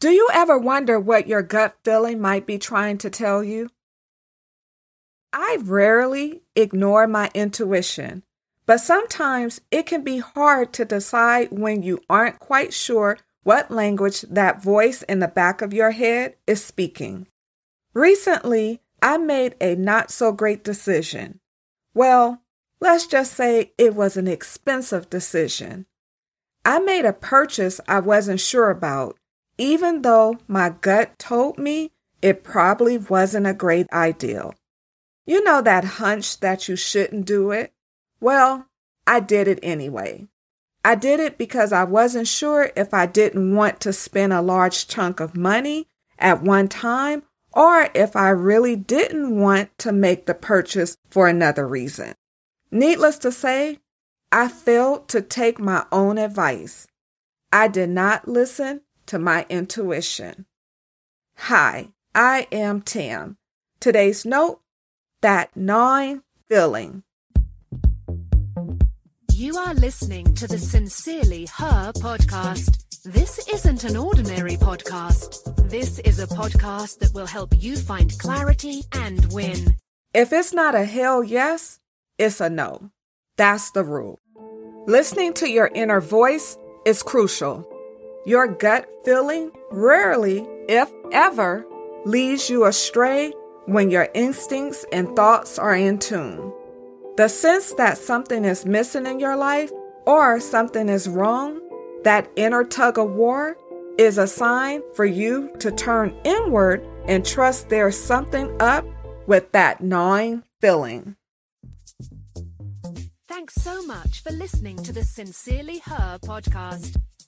Do you ever wonder what your gut feeling might be trying to tell you? I rarely ignore my intuition, but sometimes it can be hard to decide when you aren't quite sure what language that voice in the back of your head is speaking. Recently, I made a not so great decision. Well, let's just say it was an expensive decision. I made a purchase I wasn't sure about, even though my gut told me it probably wasn't a great idea. You know that hunch that you shouldn't do it? Well, I did it anyway. I did it because I wasn't sure if I didn't want to spend a large chunk of money at one time or if I really didn't want to make the purchase for another reason. Needless to say, I failed to take my own advice. I did not listen to my intuition. Hi, I am Tam. Today's note that gnawing feeling. You are listening to the Sincerely Her podcast. This isn't an ordinary podcast. This is a podcast that will help you find clarity and win. If it's not a hell yes, it's a no. That's the rule. Listening to your inner voice is crucial. Your gut feeling rarely, if ever, leads you astray when your instincts and thoughts are in tune. The sense that something is missing in your life or something is wrong, that inner tug of war, is a sign for you to turn inward and trust there's something up with that gnawing feeling. Thanks so much for listening to the Sincerely Her podcast.